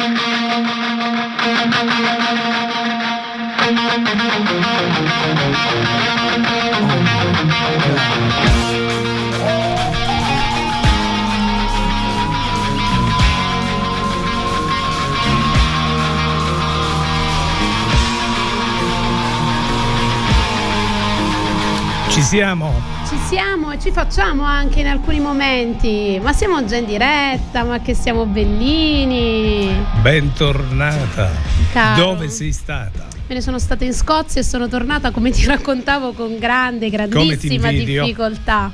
Ci siamo. Ci siamo e ci facciamo anche in alcuni momenti. Ma siamo già in diretta, ma che siamo bellini. Bentornata. Caro. Dove sei stata? Me ne sono stata in Scozia e sono tornata, come ti raccontavo, con grande, grandissima difficoltà.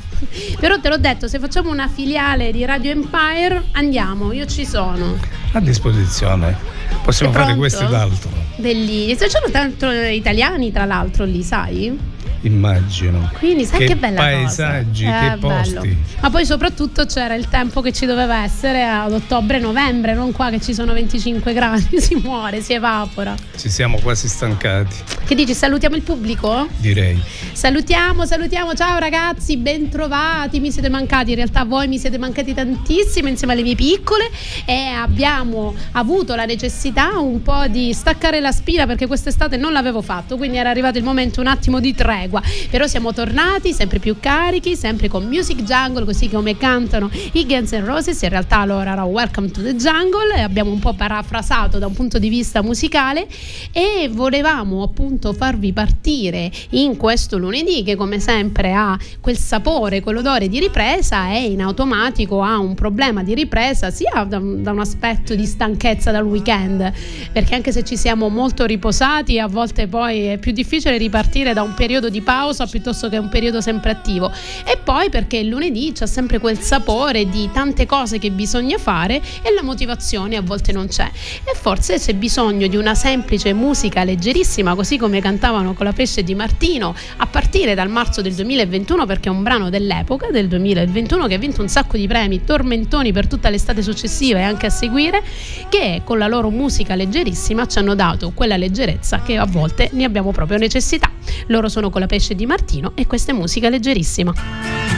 Però te l'ho detto, se facciamo una filiale di Radio Empire, andiamo, io ci sono. A disposizione. Possiamo fare questo ed altro. Bellissimo. Ci sono tanto italiani, tra l'altro, lì, sai? Immagino. Quindi sai che, Che bella paesaggi, cosa. che Eh, bello. posti. Ma poi soprattutto c'era il tempo che ci doveva essere ad ottobre-novembre, non qua che ci sono 25 gradi, si muore, si evapora. Ci siamo quasi stancati, Che dici, salutiamo il pubblico? direi. Salutiamo, salutiamo, ciao ragazzi, bentrovati, mi siete mancati, in realtà voi mi siete mancati tantissimo insieme alle mie piccole e abbiamo avuto la necessità un po' di staccare la spina perché quest'estate non l'avevo fatto, quindi era arrivato il momento un attimo di tregua, però siamo tornati sempre più carichi, sempre con Music Jungle, così come cantano i Guns N' Roses, in realtà loro era Welcome to the Jungle. Abbiamo un po' parafrasato da un punto di vista musicale. E volevamo appunto farvi partire in questo lunedì che come sempre ha quel sapore, quell'odore di ripresa e in automatico ha un problema di ripresa sia da, da un aspetto di stanchezza dal weekend. Perché anche se ci siamo molto riposati a volte poi è più difficile ripartire da un periodo di pausa piuttosto che un periodo sempre attivo. E poi perché il lunedì c'è sempre quel sapore di tante cose che bisogna fare e la motivazione a volte non c'è. E forse c'è bisogno di una semplice musica leggerissima così come cantavano con la pesce di Martino a partire dal marzo del 2021 perché è un brano dell'epoca del 2021 che ha vinto un sacco di premi tormentoni per tutta l'estate successiva e anche a seguire che con la loro musica leggerissima ci hanno dato quella leggerezza che a volte ne abbiamo proprio necessità. Loro sono con la pesce di Martino e questa è musica leggerissima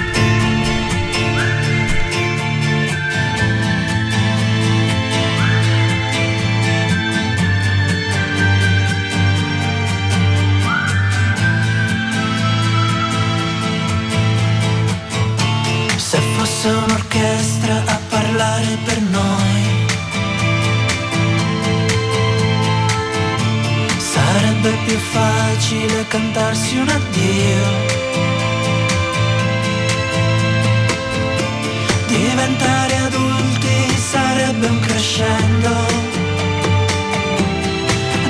facile cantarsi un addio. Diventare adulti sarebbe un crescendo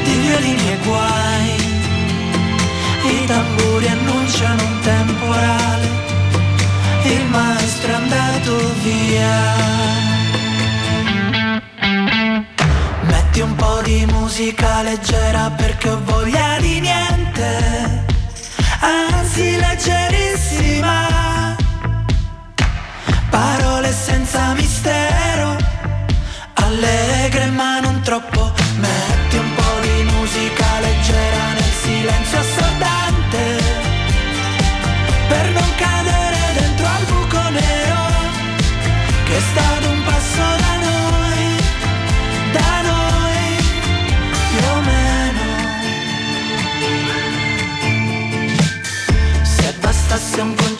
di violini e guai. I tamburi annunciano un temporale il maestro è andato via. Metti un po' di musica leggera perché ho voglia di niente, anzi leggerissima.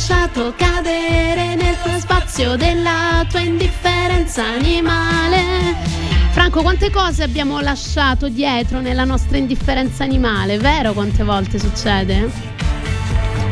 lasciato cadere nel spazio della tua indifferenza animale. Franco, quante cose abbiamo lasciato dietro nella nostra indifferenza animale, vero? Quante volte succede?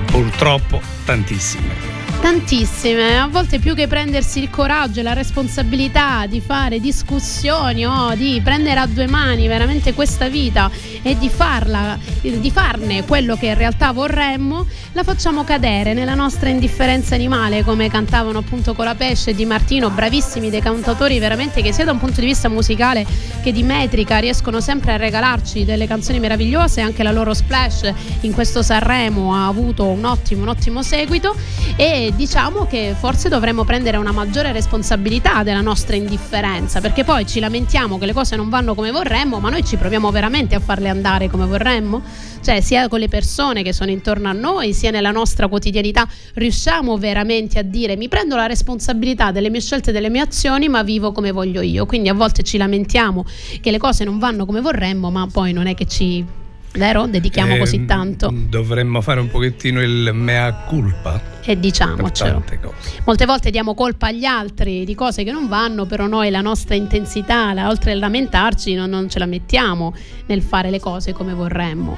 Purtroppo tantissime. Tantissime, a volte più che prendersi il coraggio e la responsabilità di fare discussioni o di prendere a due mani veramente questa vita e di farla, di farne quello che in realtà vorremmo, la facciamo cadere nella nostra indifferenza animale, come cantavano appunto Colapesce e Di Martino, bravissimi dei cantatori veramente che sia da un punto di vista musicale che di metrica riescono sempre a regalarci delle canzoni meravigliose, anche la loro splash in questo Sanremo ha avuto un ottimo, un ottimo seguito e diciamo che forse dovremmo prendere una maggiore responsabilità della nostra indifferenza, perché poi ci lamentiamo che le cose non vanno come vorremmo, ma noi ci proviamo veramente a farle andare come vorremmo? Cioè, sia con le persone che sono intorno a noi, sia nella nostra quotidianità, riusciamo veramente a dire mi prendo la responsabilità delle mie scelte e delle mie azioni, ma vivo come voglio io. Quindi a volte ci lamentiamo che le cose non vanno come vorremmo, ma poi non è che ci vero? Dedichiamo eh, così tanto. Dovremmo fare un pochettino il mea culpa. E diciamocelo. Molte volte diamo colpa agli altri di cose che non vanno, però noi la nostra intensità, la, oltre a lamentarci, non, non ce la mettiamo nel fare le cose come vorremmo.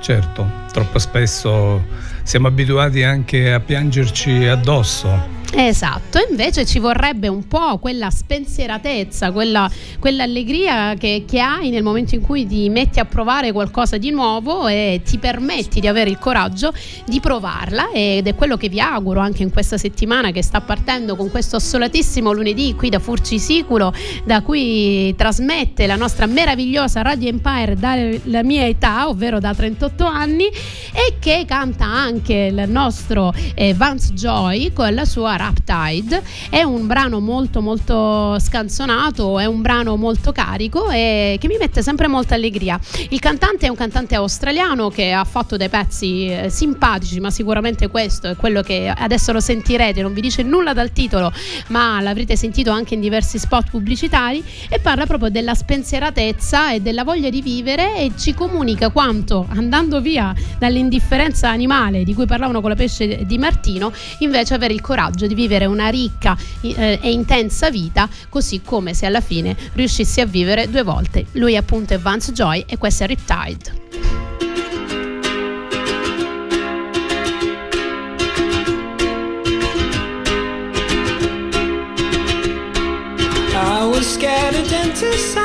Certo, troppo spesso siamo abituati anche a piangerci addosso. Esatto, invece ci vorrebbe un po' quella spensieratezza, quella, quell'allegria che, che, hai nel momento in cui ti metti a provare qualcosa di nuovo e ti permetti di avere il coraggio di provarla ed è quello che vi auguro anche in questa settimana che sta partendo con questo assolatissimo lunedì qui da Furci Siculo, da cui trasmette la nostra meravigliosa Radio Empire dalla mia età, ovvero da 38 anni, e che canta anche il nostro eh, Vance Joy con la sua Riptide. È un brano molto molto scanzonato, è un brano molto carico e che mi mette sempre molta allegria. Il cantante è un cantante australiano che ha fatto dei pezzi eh, simpatici, ma sicuramente questo è quello che adesso lo sentirete, non vi dice nulla dal titolo, ma l'avrete sentito anche in diversi spot pubblicitari e parla proprio della spensieratezza e della voglia di vivere e ci comunica quanto andando via dall'indifferenza animale di cui parlavano con la pesce di Martino, invece avere il coraggio di vivere una ricca eh, e intensa vita, così come se alla fine riuscissi a vivere due volte. Lui appunto è Vance Joy e questo è Riptide. I was scared of dentists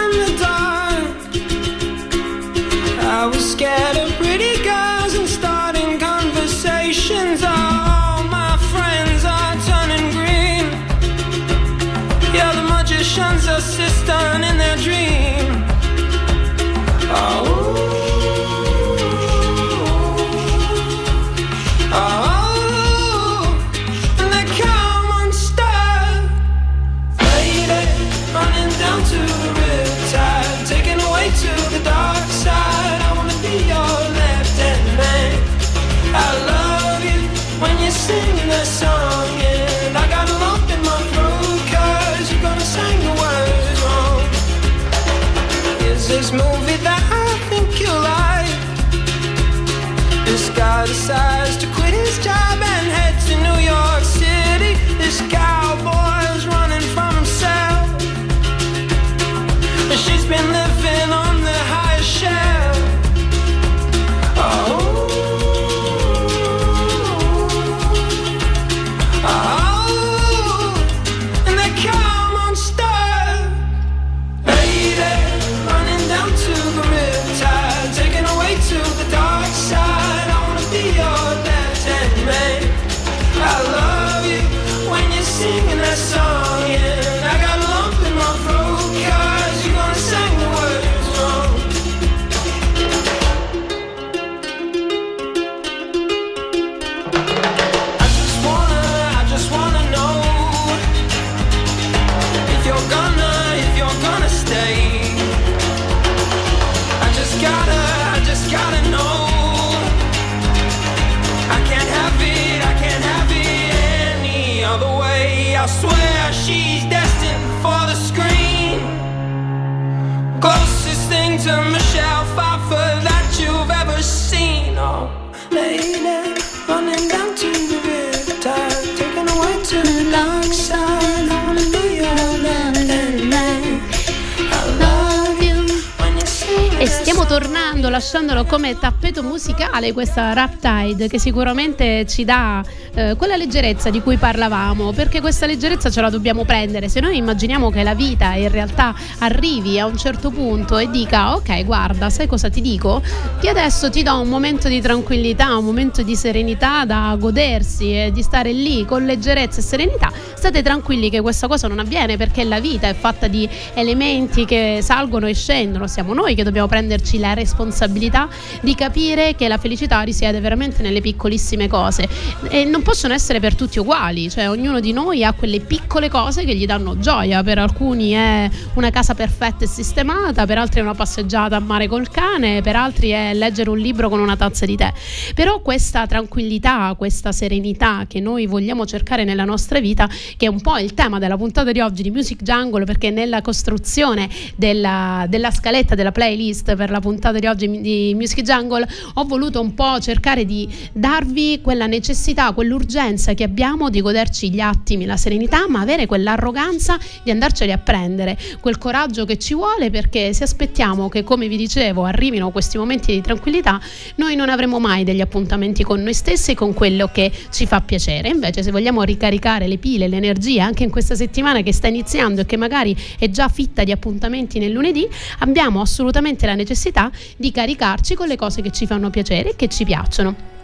musicale questa Raptide che sicuramente ci dà eh, quella leggerezza di cui parlavamo, perché questa leggerezza ce la dobbiamo prendere. Se noi immaginiamo che la vita in realtà arrivi a un certo punto e dica ok guarda, sai cosa ti dico? Che adesso ti do un momento di tranquillità, un momento di serenità da godersi e di stare lì con leggerezza e serenità, state tranquilli che questa cosa non avviene perché la vita è fatta di elementi che salgono e scendono, siamo noi che dobbiamo prenderci la responsabilità di capire che la felicità risiede veramente nelle piccolissime cose e non possono essere per tutti uguali, cioè ognuno di noi ha quelle piccole cose che gli danno gioia, per alcuni è una casa perfetta e sistemata, per altri è una passeggiata a mare col cane, per altri è leggere un libro con una tazza di tè. Però questa tranquillità, questa serenità che noi vogliamo cercare nella nostra vita, che è un po' il tema della puntata di oggi di Music Jungle, perché nella costruzione della, della scaletta della playlist per la puntata di oggi di Music Jungle ho voluto un po' cercare di darvi quella necessità, quell'urgenza che abbiamo di goderci gli attimi, la serenità, ma avere quell'arroganza di andarceli a prendere, quel coraggio che ci vuole perché se aspettiamo che, come vi dicevo, arrivino questi momenti di tranquillità, noi non avremo mai degli appuntamenti con noi stessi e con quello che ci fa piacere. Invece se vogliamo ricaricare le pile, l'energia anche in questa settimana che sta iniziando e che magari è già fitta di appuntamenti nel lunedì, abbiamo assolutamente la necessità di caricarci con le cose che ci fanno piacere e che ci piacciono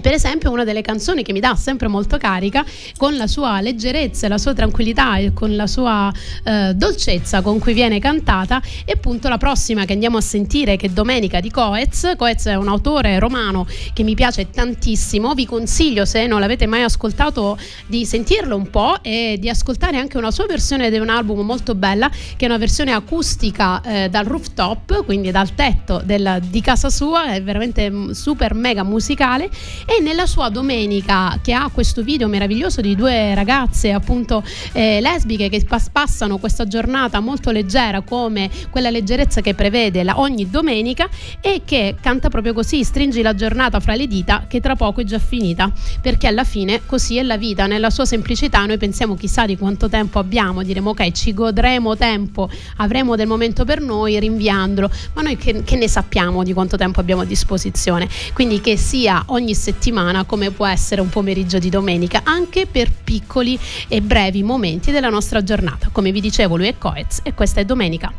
per esempio una delle canzoni che mi dà sempre molto carica con la sua leggerezza, la sua tranquillità e con la sua eh, dolcezza con cui viene cantata è appunto la prossima che andiamo a sentire che è Domenica di Coez Coez è un autore romano che mi piace tantissimo. Vi consiglio se non l'avete mai ascoltato di sentirlo un po' e di ascoltare anche una sua versione di un album molto bella che è una versione acustica eh, dal rooftop quindi dal tetto della, di casa sua. È veramente mm, super mega musicale e nella sua domenica che ha questo video meraviglioso di due ragazze appunto eh, lesbiche che pas- passano questa giornata molto leggera come quella leggerezza che prevede la, ogni domenica e che canta proprio così stringi la giornata fra le dita che tra poco è già finita. Perché alla fine così è la vita. Nella sua semplicità noi pensiamo chissà di quanto tempo abbiamo diremo ok ci godremo tempo avremo del momento per noi rinviandolo ma noi che, che ne sappiamo di quanto tempo abbiamo a disposizione? Quindi che sia ogni settimana come può essere un pomeriggio di domenica, anche per piccoli e brevi momenti della nostra giornata. Come vi dicevo, lui è Coez e questa è domenica.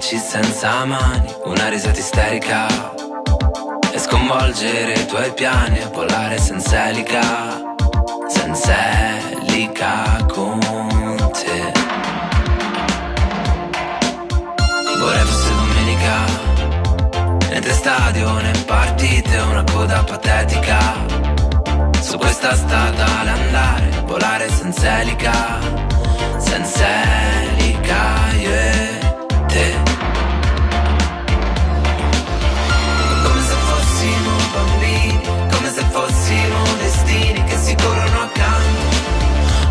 Bici senza mani, una risata isterica. E sconvolgere i tuoi piani e volare senza elica Senza elica con te. Vorrei fosse domenica Niente stadio né partite, una coda patetica. Su questa strada all'andare, volare senza elica Senza elica, yeah te. Bambini, come se fossimo destini che si corrono accanto,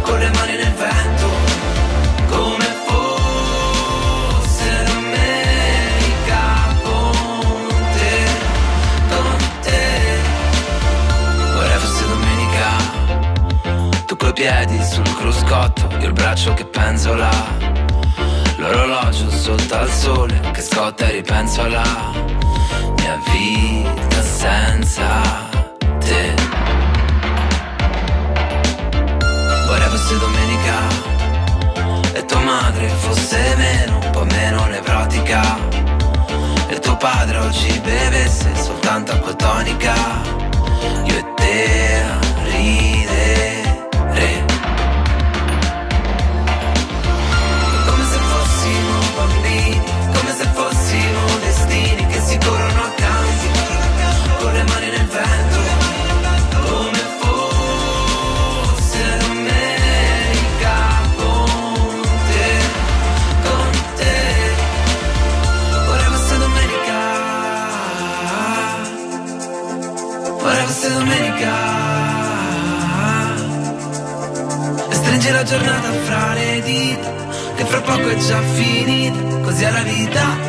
con le mani nel vento, come fosse domenica con te, con te. Vorrei fosse domenica, tu coi piedi sul cruscotto, io il braccio che penzola L'orologio sotto al sole che scotta e ripenso alla mia vita senza te. Vorrei fosse domenica e tua madre fosse meno, un po' meno nevrotica. E tuo padre oggi bevesse soltanto acqua tonica. Io e te ridere. La giornata fra le dita, che fra poco è già finita, così è la vita,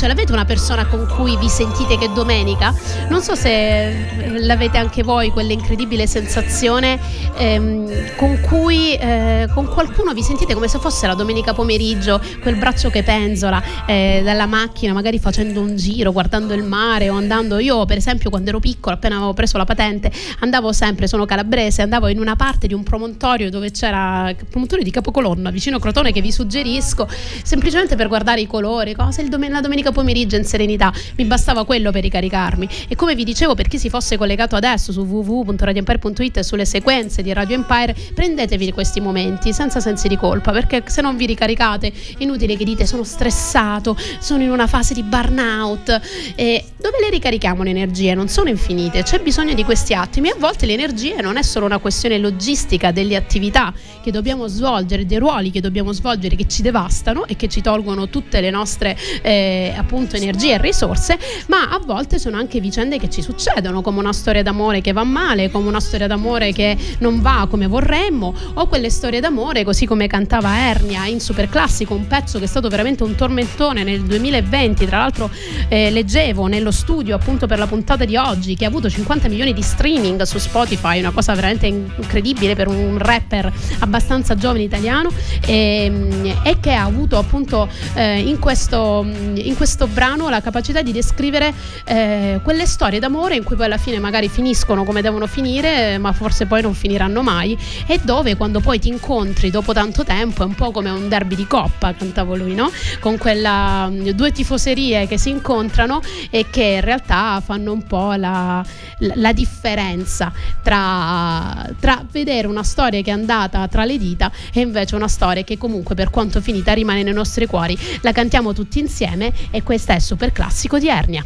ce l'avete una persona con cui vi sentite che domenica? Non so se l'avete anche voi, quell'incredibile sensazione ehm, con cui eh, con qualcuno vi sentite come se fosse la domenica pomeriggio, quel braccio che penzola eh, dalla macchina, magari facendo un giro, guardando il mare o andando. Io, per esempio, quando ero piccola, appena avevo preso la patente, andavo sempre, sono calabrese, andavo in una parte di un promontorio dove c'era il promontorio di Capocolonna, vicino Crotone, che vi suggerisco, semplicemente per guardare i colori, cose, dom- la domenica domenica pomeriggio in serenità, mi bastava quello per ricaricarmi. E come vi dicevo, per chi si fosse collegato adesso su www.radioempire.it e sulle sequenze di Radio Empire, prendetevi questi momenti senza sensi di colpa, perché se non vi ricaricate inutile che dite sono stressato, sono in una fase di burnout. E dove le ricarichiamo le energie? Non sono infinite, c'è bisogno di questi attimi. A volte le energie non è solo una questione logistica delle attività che dobbiamo svolgere, dei ruoli che dobbiamo svolgere che ci devastano e che ci tolgono tutte le nostre eh, appunto energie e risorse, ma a volte sono anche vicende che ci succedono, come una storia d'amore che va male, come una storia d'amore che non va come vorremmo, o quelle storie d'amore, così come cantava Ernia in Super Classico, un pezzo che è stato veramente un tormentone nel 2020, tra l'altro eh, leggevo nello studio appunto per la puntata di oggi che ha avuto 50 milioni di streaming su Spotify, una cosa veramente incredibile per un rapper abbastanza giovane italiano e, ehm, e che ha avuto appunto eh, in questo, in questo questo brano la capacità di descrivere eh, quelle storie d'amore in cui poi alla fine magari finiscono come devono finire, ma forse poi non finiranno mai, e dove quando poi ti incontri dopo tanto tempo è un po' come un derby di coppa, cantavo lui, no? Con quella mm, due tifoserie che si incontrano e che in realtà fanno un po' la, la differenza tra, tra vedere una storia che è andata tra le dita e invece una storia che comunque per quanto finita rimane nei nostri cuori. La cantiamo tutti insieme e e questo è super classico di Ernia.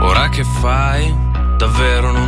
Ora che fai? Davvero non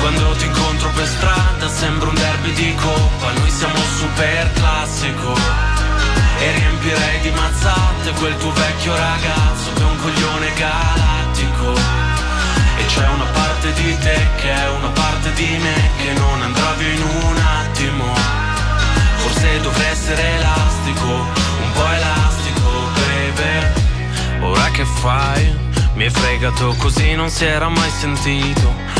Quando ti incontro per strada sembra un derby di coppa. Noi siamo super classico. E riempirei di mazzate quel tuo vecchio ragazzo Che è un coglione galattico. E c'è una parte di te che è una parte di me Che non andrà via in un attimo. Forse dovrei essere elastico Un po' elastico, baby. Ora che fai? Mi hai fregato così non si era mai sentito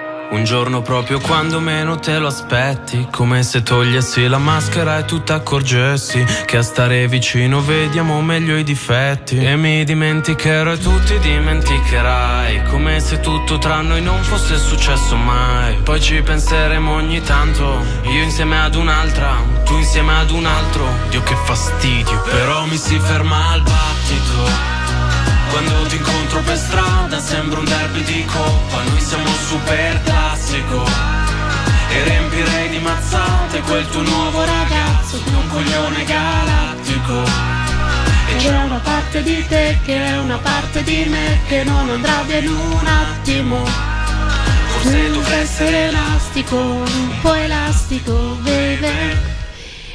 Un giorno proprio quando meno te lo aspetti, come se togliessi la maschera e tu ti accorgessi che a stare vicino vediamo meglio i difetti. E mi dimenticherò e tu ti dimenticherai, come se tutto tra noi non fosse successo mai. Poi ci penseremo ogni tanto, io insieme ad un'altra, tu insieme ad un altro. Dio che fastidio, però mi si ferma al battito. Quando ti incontro per strada sembra un derby di coppa Noi siamo super quel tuo nuovo ragazzo è un coglione galattico. E c'è una parte di te che è una parte di me Che non andrà via in un attimo. Forse dovrei essere elastico, un po' elastico, baby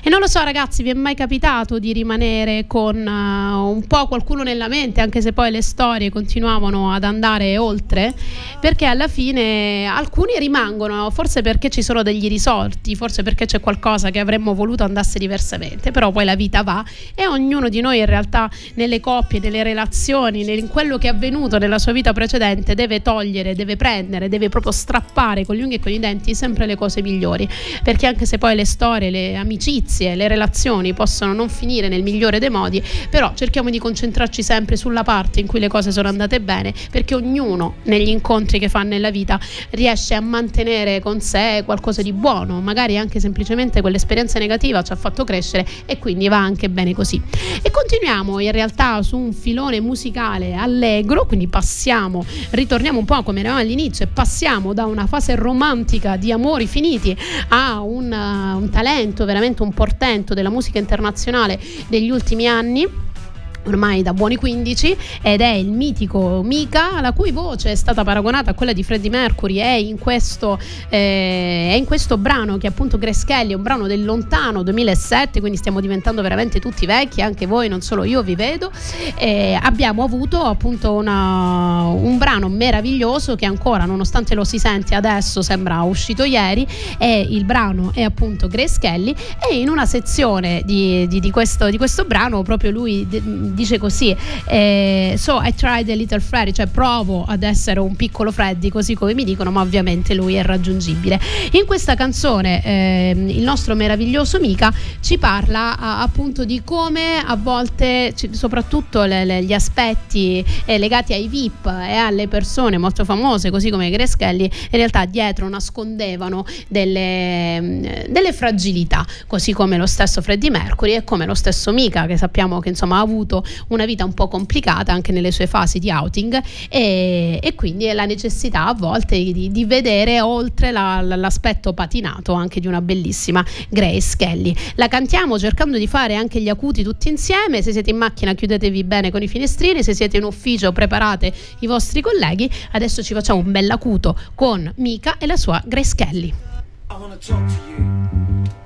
e non lo so ragazzi, vi è mai capitato di rimanere con uh, un po' qualcuno nella mente, anche se poi le storie continuavano ad andare oltre? Perché alla fine alcuni rimangono, forse perché ci sono degli risorti, forse perché c'è qualcosa che avremmo voluto andasse diversamente, però poi la vita va e ognuno di noi in realtà nelle coppie, nelle relazioni, in quello che è avvenuto nella sua vita precedente deve togliere, deve prendere, deve proprio strappare con gli unghie e con i denti sempre le cose migliori, perché anche se poi le storie, le amicizie, amicizie, le relazioni possono non finire nel migliore dei modi, però cerchiamo di concentrarci sempre sulla parte in cui le cose sono andate bene, perché ognuno negli incontri che fa nella vita riesce a mantenere con sé qualcosa di buono, magari anche semplicemente quell'esperienza negativa ci ha fatto crescere e quindi va anche bene così. E continuiamo in realtà su un filone musicale allegro, quindi passiamo, ritorniamo un po' come eravamo all'inizio e passiamo da una fase romantica di amori finiti a un, uh, un talento veramente un po' portento della musica internazionale degli ultimi anni ormai da buoni 15 ed è il mitico Mika la cui voce è stata paragonata a quella di Freddie Mercury. È in questo, eh, è in questo brano che appunto Grace Kelly è un brano del lontano 2007 quindi stiamo diventando veramente tutti vecchi anche voi non solo io vi vedo. Eh, abbiamo avuto appunto una, un brano meraviglioso che ancora nonostante lo si sente adesso sembra uscito ieri e il brano è appunto Grace Kelly e in una sezione di, di, di, questo, di questo brano proprio lui dice così, eh, so I tried a little Freddy, cioè provo ad essere un piccolo Freddy, così come mi dicono, ma ovviamente lui è raggiungibile. In questa canzone eh, il nostro meraviglioso Mika ci parla a, appunto di come a volte, soprattutto le, le, gli aspetti eh, legati ai VIP e alle persone molto famose, così come Grace Kelly, in realtà dietro nascondevano delle, delle fragilità, così come lo stesso Freddie Mercury e come lo stesso Mika, che sappiamo che insomma ha avuto una vita un po' complicata anche nelle sue fasi di outing e, e quindi la necessità a volte di, di vedere oltre la, l'aspetto patinato anche di una bellissima Grace Kelly. La cantiamo cercando di fare anche gli acuti tutti insieme, se siete in macchina chiudetevi bene con i finestrini, se siete in ufficio preparate i vostri colleghi, adesso ci facciamo un bel acuto con Mika e la sua Grace Kelly. I wanna talk to you.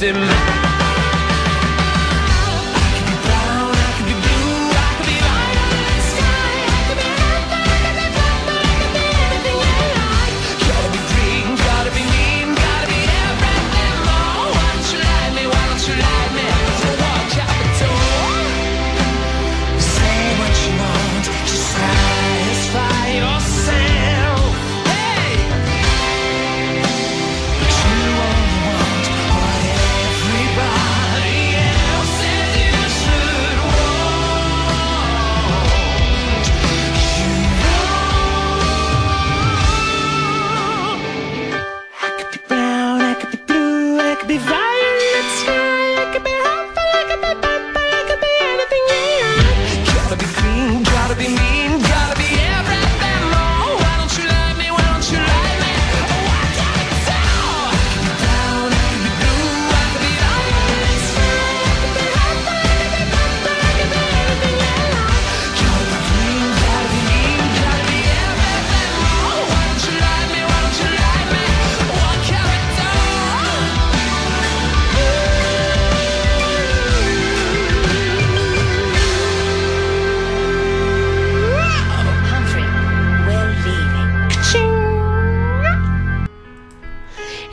It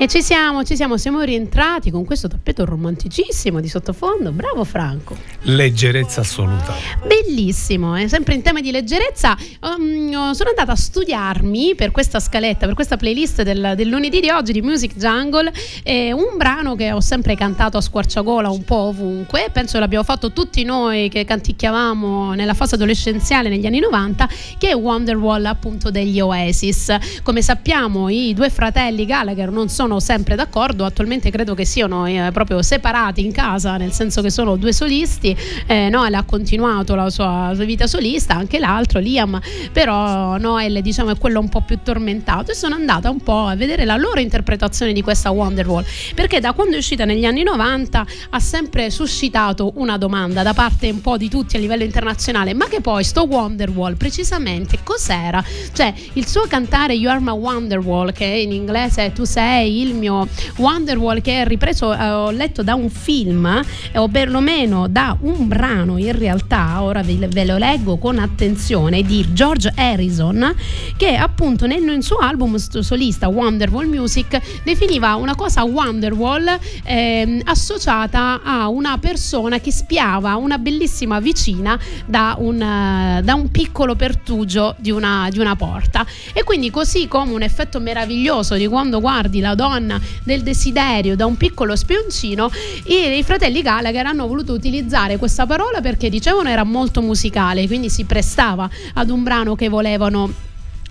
E ci siamo, ci siamo, siamo rientrati con questo tappeto romanticissimo di sottofondo. Bravo Franco. Leggerezza assoluta. Bellissimo, eh? sempre in tema di leggerezza. Um, sono andata a studiarmi per questa scaletta, per questa playlist del, del lunedì di oggi di Music Jungle, eh, un brano che ho sempre cantato a squarciagola un po' ovunque. Penso l'abbiamo fatto tutti noi che canticchiavamo nella fase adolescenziale negli anni 90, che è Wonderwall appunto degli Oasis. Come sappiamo, i due fratelli Gallagher non sono sempre d'accordo, attualmente credo che siano eh, proprio separati in casa, nel senso che sono due solisti. Eh, Noel ha continuato la sua, sua, vita solista, anche l'altro, Liam, però Noel diciamo è quello un po' più tormentato e sono andata un po' a vedere la loro interpretazione di questa Wonderwall, perché da quando è uscita negli anni 90 ha sempre suscitato una domanda da parte un po' di tutti a livello internazionale, ma che poi sto Wonderwall precisamente cos'era? Cioè il suo cantare You Are My Wonderwall, che in inglese tu sei il mio Wonderwall, che è ripreso, eh, ho letto da un film, eh, o perlomeno da un brano in realtà, ora ve lo leggo con attenzione, di George Harrison, che appunto nel, nel suo album solista Wonderwall Music definiva una cosa Wonderwall eh, associata a una persona che spiava una bellissima vicina da un, da un piccolo pertugio di una, di una porta. E quindi così come un effetto meraviglioso di quando guardi la donna del desiderio da un piccolo spioncino, i, i fratelli Gallagher hanno voluto utilizzare questa parola perché dicevano era molto musicale, quindi si prestava ad un brano che volevano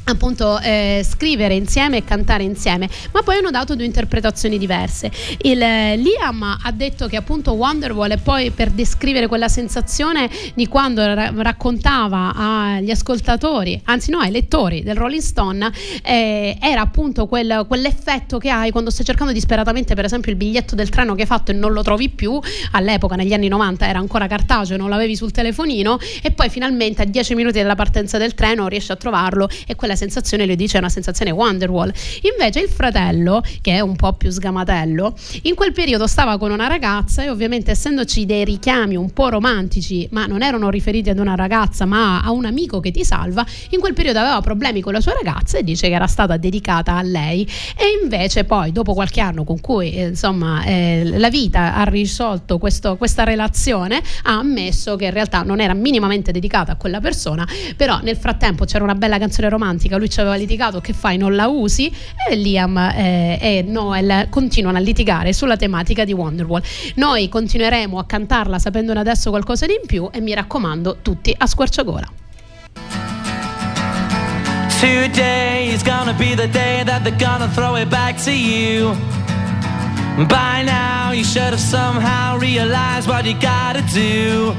appunto eh, scrivere insieme e cantare insieme. Ma poi hanno dato due interpretazioni diverse. Il, eh, Liam ha detto che appunto Wonderwall e poi per descrivere quella sensazione di quando ra- raccontava agli ascoltatori anzi no ai lettori del Rolling Stone eh, era appunto quel, quell'effetto che hai quando stai cercando disperatamente per esempio il biglietto del treno che hai fatto e non lo trovi più. All'epoca negli anni 90 era ancora cartaceo non l'avevi sul telefonino e poi finalmente a 10 minuti dalla partenza del treno riesci a trovarlo e quella la sensazione le dice è una sensazione Wonderwall. Invece il fratello, che è un po' più sgamatello, in quel periodo stava con una ragazza e ovviamente essendoci dei richiami un po' romantici, ma non erano riferiti ad una ragazza, ma a un amico che ti salva, in quel periodo aveva problemi con la sua ragazza e dice che era stata dedicata a lei e invece poi dopo qualche anno con cui eh, insomma eh, la vita ha risolto questo, questa relazione ha ammesso che in realtà non era minimamente dedicata a quella persona però nel frattempo c'era una bella canzone romantica romantica, lui ci aveva litigato, che fai, non la usi? E Liam eh, e Noel continuano a litigare sulla tematica di Wonderwall. Noi continueremo a cantarla sapendone adesso qualcosa di in più e mi raccomando tutti a squarciagola. Today is gonna be the day that they're gonna throw it back to you. By now, you should have somehow realized what you gotta do.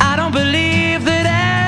I don't believe that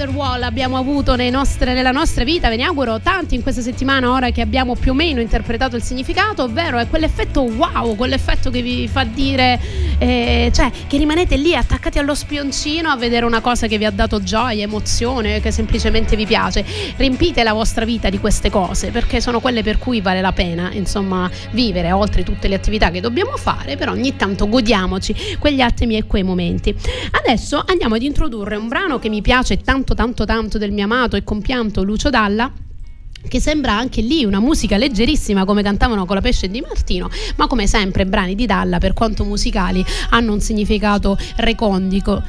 Wonderwall abbiamo avuto nostre, nella nostra vita, ve ne auguro tanti in questa settimana ora che abbiamo più o meno interpretato il significato, ovvero è quell'effetto wow, quell'effetto che vi fa dire, eh, cioè che rimanete lì attaccati allo spioncino a vedere una cosa che vi ha dato gioia, emozione, che semplicemente vi piace. Riempite la vostra vita di queste cose perché sono quelle per cui vale la pena, insomma, vivere oltre tutte le attività che dobbiamo fare, però ogni tanto godiamoci quegli attimi e quei momenti. Adesso andiamo ad introdurre un brano che mi piace tanto tanto tanto del mio amato e compianto Lucio Dalla che sembra anche lì una musica leggerissima come cantavano con la pesce di Martino, ma come sempre brani di Dalla per quanto musicali hanno un significato recondito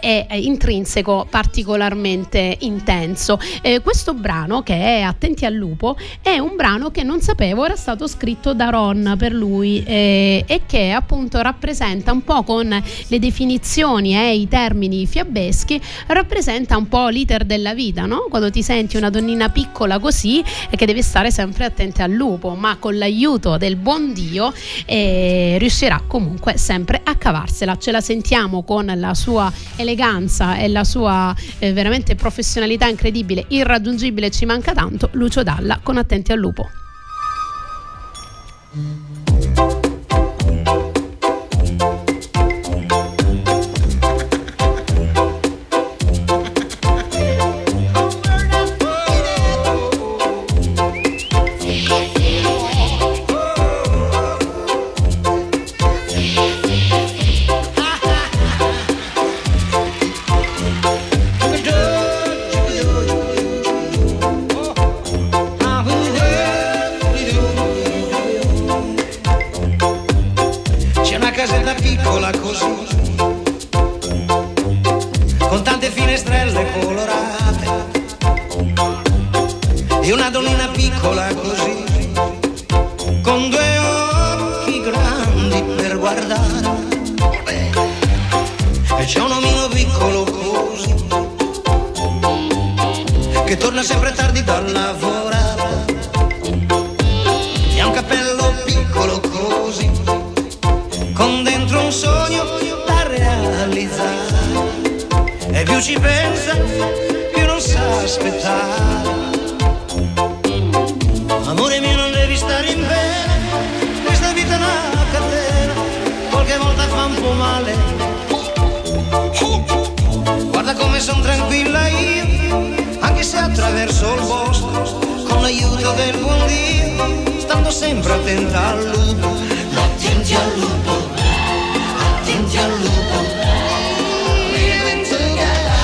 e intrinseco particolarmente intenso. Eh, questo brano che è Attenti al lupo è un brano che non sapevo era stato scritto da Ron per lui eh, e che appunto rappresenta un po' con le definizioni e i termini fiabeschi, rappresenta un po' l'iter della vita, no? Quando ti senti una donnina piccola così e che deve stare sempre attenta al lupo, ma con l'aiuto del buon Dio eh, riuscirà comunque sempre a cavarsela. Ce la sentiamo con la sua eleganza e la sua eh, veramente professionalità incredibile, irraggiungibile, ci manca tanto, Lucio Dalla con Attenti al lupo. torna sempre tardi da lavorare. E ha un cappello piccolo così, con dentro un sogno da realizzare. E più ci pensa, più non sa aspettare. vita del buon Dio, stando sempre attenta al lupo. Attenti al lupo, attenti al lupo. Living together,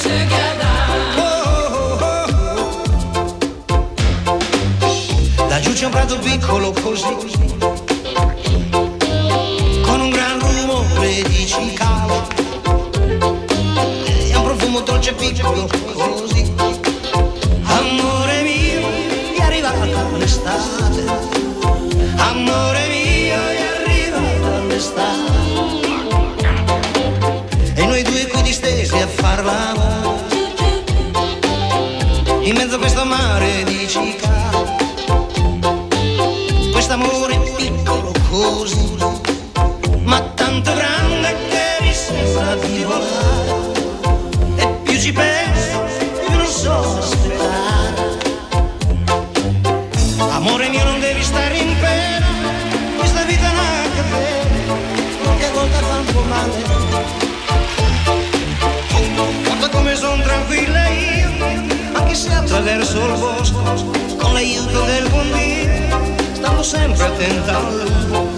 together. Laggiù c'è un prato piccolo così, con un gran rumore di cicale. dolce piccolo mare di città. Quest'amore sol boscos con l'aiuto del buon Dio, stavo sempre tentando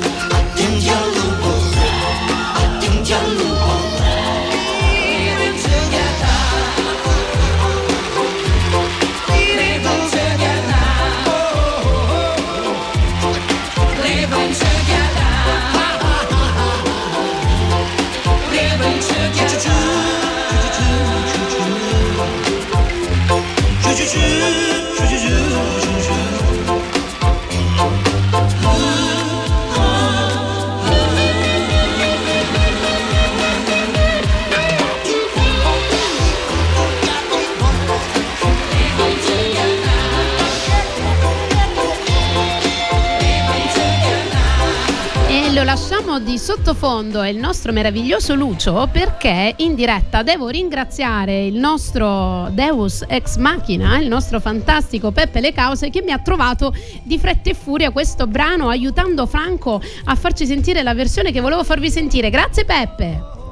lasciamo di sottofondo il nostro meraviglioso Lucio perché in diretta devo ringraziare il nostro Deus ex machina, il nostro fantastico Peppe Le Cause che mi ha trovato di fretta e furia questo brano aiutando Franco a farci sentire la versione che volevo farvi sentire. Grazie Peppe.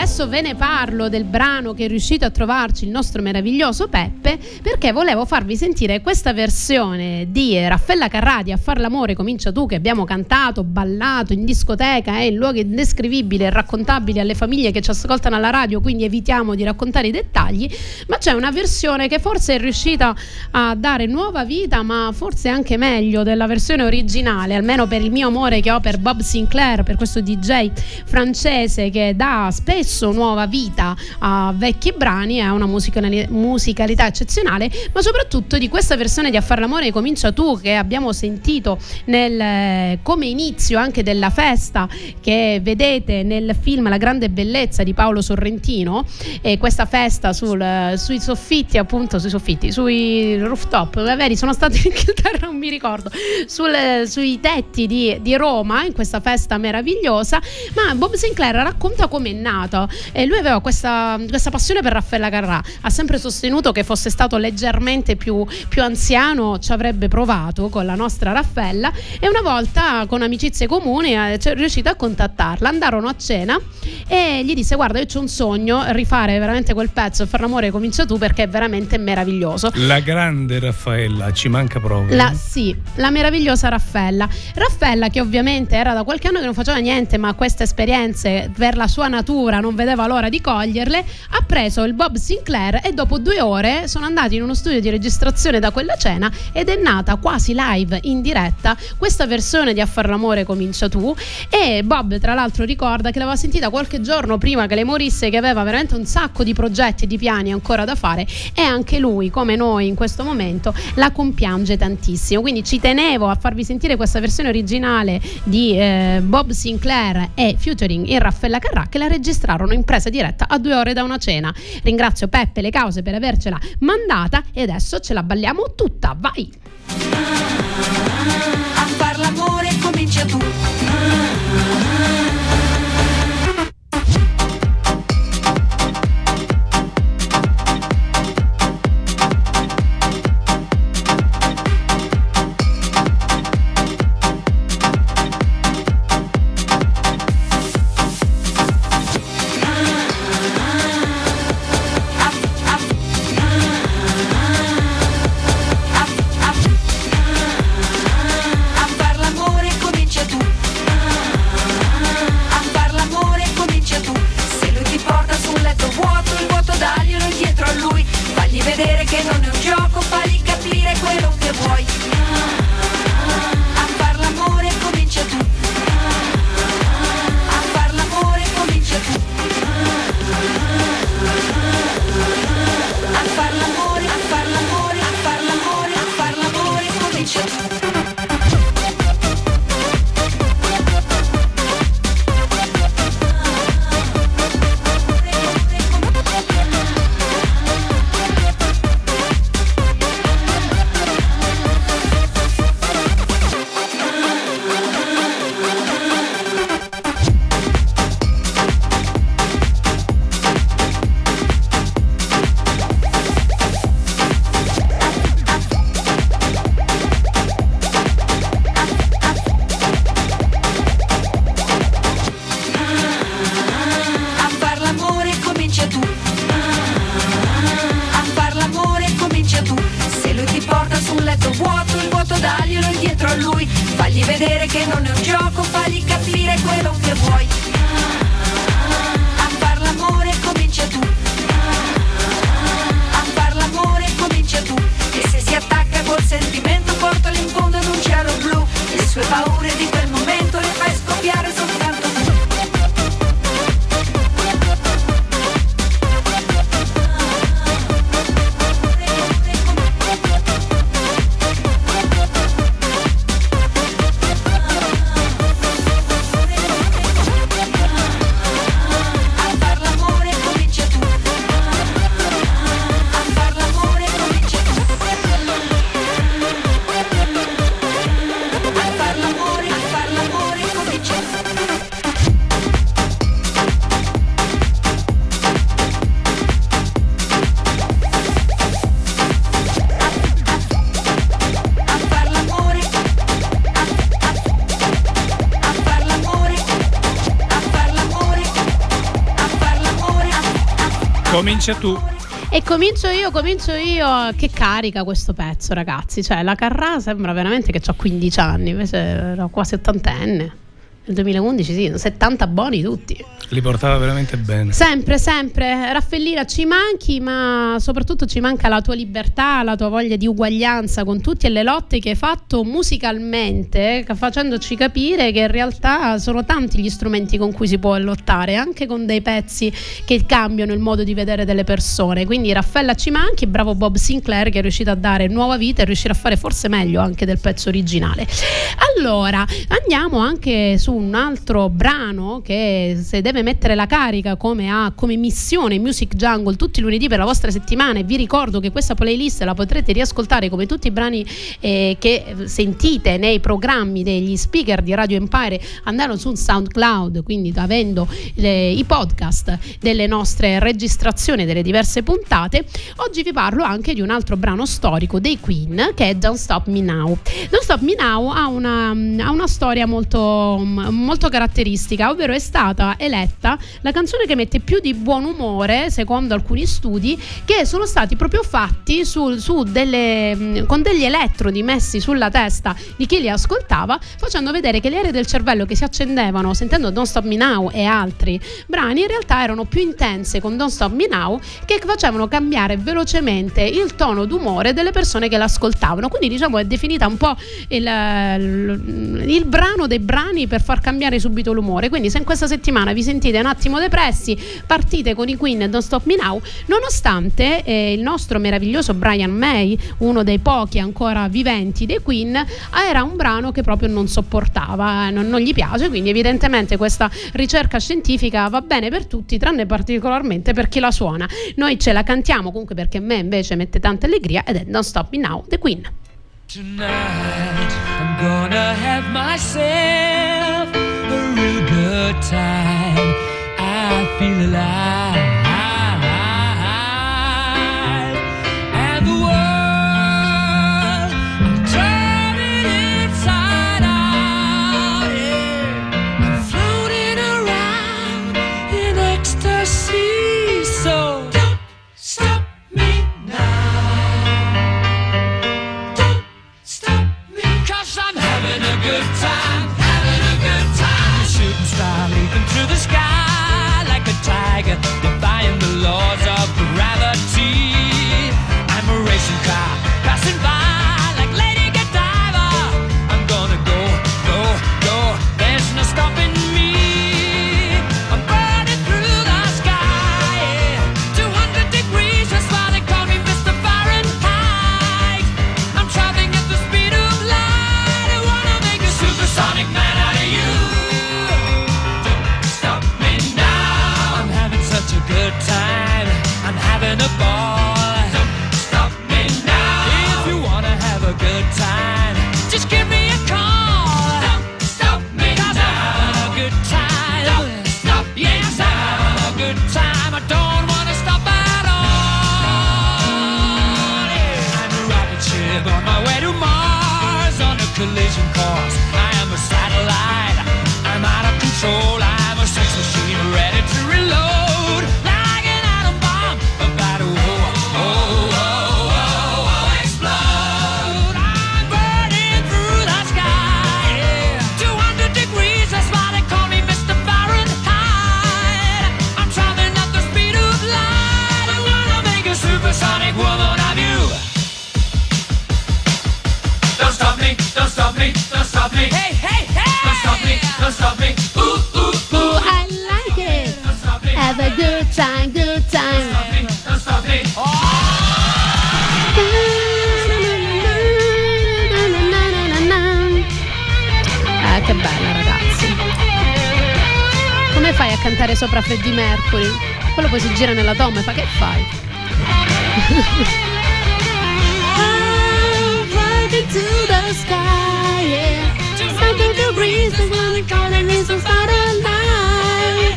Adesso ve ne parlo del brano che è riuscito a trovarci il nostro meraviglioso Peppe perché volevo farvi sentire questa versione di Raffaella Carradi a far l'amore comincia tu che abbiamo cantato, ballato in discoteca e in luoghi indescrivibili e raccontabili alle famiglie che ci ascoltano alla radio quindi evitiamo di raccontare i dettagli ma c'è una versione che forse è riuscita a dare nuova vita ma forse anche meglio della versione originale almeno per il mio amore che ho per Bob Sinclair per questo DJ francese che dà spesso nuova vita a vecchi brani, ha una musicali- musicalità eccezionale, ma soprattutto di questa versione di A far l'amore comincia tu che abbiamo sentito nel, come inizio anche della festa che vedete nel film La grande bellezza di Paolo Sorrentino e questa festa sul- sui soffitti appunto sui soffitti sui rooftop vedi sono stata in Inghilterra non mi ricordo sul- sui tetti di, di Roma in questa festa meravigliosa ma Bob Sinclair racconta come è nato e lui aveva questa, questa passione per Raffaella Carrà ha sempre sostenuto che fosse stato leggermente più, più anziano ci avrebbe provato con la nostra Raffaella e una volta con amicizie comuni è riuscito a contattarla andarono a cena e gli disse guarda io ho un sogno rifare veramente quel pezzo far l'amore comincia tu perché è veramente meraviglioso La grande Raffaella, ci manca proprio. la, sì, la meravigliosa Raffaella. Raffaella che ovviamente era da qualche anno che non faceva niente, ma queste esperienze per la sua natura non vedeva l'ora di coglierle, ha preso il Bob Sinclair e dopo due ore sono andati in uno studio di registrazione da quella cena ed è nata quasi live in diretta. Questa versione di A far l'amore comincia tu. E Bob tra l'altro ricorda che l'aveva sentita qualche giorno prima che lei morisse che aveva veramente un sacco di progetti e di piani ancora da fare. E anche lui come noi in questo momento la compiange tantissimo. Quindi ci tenevo a farvi sentire questa versione originale di eh, Bob Sinclair e featuring in Raffaella Carrà che la registrarono in presa diretta a due ore da una cena. Ringrazio Peppe Le Cause per avercela mandata e adesso ce la balliamo tutta vai Comincia tu. E comincio io, comincio io. Che carica questo pezzo, ragazzi. Cioè, la Carrà sembra veramente che ho 15 anni, invece ero quasi ottantenne. Nel 2011 sì, 70 buoni tutti. Li portava veramente bene. Sempre, sempre. Raffaellina, ci manchi, ma soprattutto ci manca la tua libertà, la tua voglia di uguaglianza con tutti e le lotte che hai fatto musicalmente, facendoci capire che in realtà sono tanti gli strumenti con cui si può lottare, anche con dei pezzi che cambiano il modo di vedere delle persone. Quindi Raffaella ci manchi, bravo Bob Sinclair che è riuscito a dare nuova vita e riuscire a fare forse meglio anche del pezzo originale. Allora, andiamo anche su un altro brano che se deve mettere la carica come, ha, come missione Music Jungle tutti i lunedì per la vostra settimana e vi ricordo che questa playlist la potrete riascoltare come tutti i brani eh, che sentite nei programmi degli speaker di Radio Empire andando su SoundCloud, quindi avendo le, i podcast delle nostre registrazioni delle diverse puntate. Oggi vi parlo anche di un altro brano storico dei Queen che è Don't Stop Me Now. Don't Stop Me Now ha una, ha una storia molto, molto caratteristica, ovvero è stata eletta la canzone che mette più di buon umore, secondo alcuni studi, che sono stati proprio fatti su, su delle, con degli elettrodi messi sulla testa di chi li ascoltava, facendo vedere che le aree del cervello che si accendevano sentendo Don't Stop Me Now e altri brani in realtà erano più intense con Don't Stop Me Now che facevano cambiare velocemente il tono d'umore delle persone che l'ascoltavano. Quindi diciamo è definita un po' il, il, il brano dei brani per far cambiare subito l'umore. Quindi se in questa settimana vi sentite un attimo depressi, partite con i Queen Don't Stop Me Now, nonostante eh, il nostro meraviglioso Brian May, uno dei pochi ancora viventi dei Queen, era un brano che proprio non sopportava, non, non gli piace, quindi evidentemente questa ricerca scientifica va bene per tutti, tranne particolarmente per chi la suona. Noi ce la cantiamo comunque perché a me invece mette tanta allegria ed è Don't Stop Me Now, The Queen. Tonight I'm gonna have myself a real good time. I feel alive. And the fai a cantare sopra Freddie Mercury? Quello poi si gira nella tomba e fa che fai? to the sky, yeah. Something to breeze, the one calling is a starlight.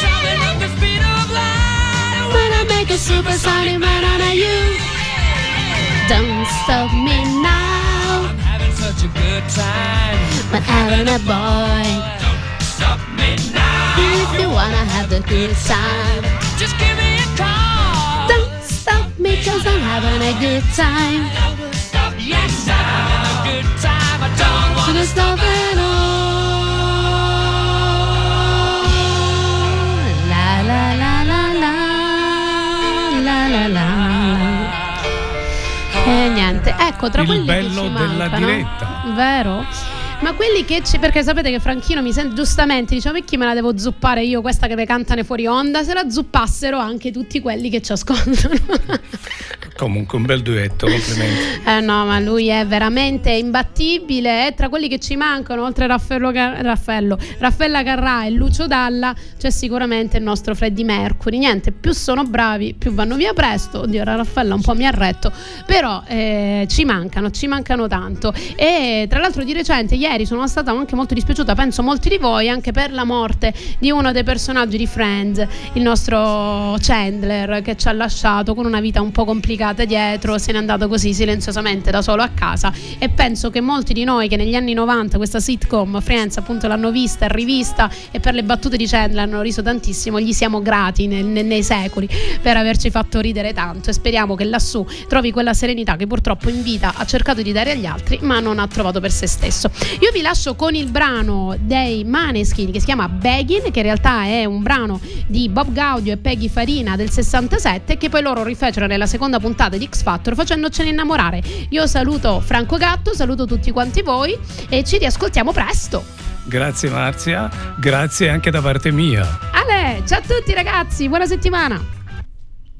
Traveling at the speed of light. Wanna make a supersonic man out of you. Don't stop me now, I'm having such a good time. but having a boy. Stop. If you wanna have the good time, Just give me a call. me cause I'm having a good time. Yes, I'm having a good time. I don't wanna stop at all. La la la la la la la la. E niente, ecco, tra Il quelli che bello ci della mancano, diretta. Vero? Ma quelli che ci. Perché sapete che Franchino mi sente giustamente dice: Ma chi me la devo zuppare io, questa che mi cantano fuori onda? Se la zuppassero anche tutti quelli che ci ascoltano. Comunque un bel duetto, complimenti. Eh no, ma lui è veramente imbattibile. È tra quelli che ci mancano, oltre Raffaello, Raffaello, Raffaella Carrà e Lucio Dalla, c'è sicuramente il nostro Freddie Mercury. Niente, più sono bravi, più vanno via presto. Oddio, la Raffaella un po' mi ha retto, però eh, ci mancano, ci mancano tanto. E tra l'altro di recente, ieri, sono stata anche molto dispiaciuta, penso molti di voi, anche per la morte di uno dei personaggi di Friends, il nostro Chandler, che ci ha lasciato con una vita un po' complicata dietro, se n'è andato così silenziosamente da solo a casa e penso che molti di noi che negli anni 90 questa sitcom Friends appunto l'hanno vista e rivista e per le battute di Chandler hanno riso tantissimo, gli siamo grati nel- nei secoli per averci fatto ridere tanto e speriamo che lassù trovi quella serenità che purtroppo in vita ha cercato di dare agli altri ma non ha trovato per se stesso. Io vi lascio con il brano dei Maneskin che si chiama Beggin, che in realtà è un brano di Bob Gaudio e Peggy Farina del 67 che poi loro rifecero nella seconda puntata di X Factor facendocene innamorare. Io saluto Franco Gatto, saluto tutti quanti voi e ci riascoltiamo presto. Grazie Marzia, grazie anche da parte mia. Ale, ciao a tutti ragazzi, buona settimana.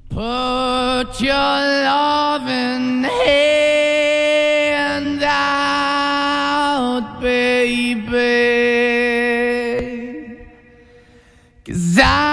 Put your loving hand out, baby. Cause I'm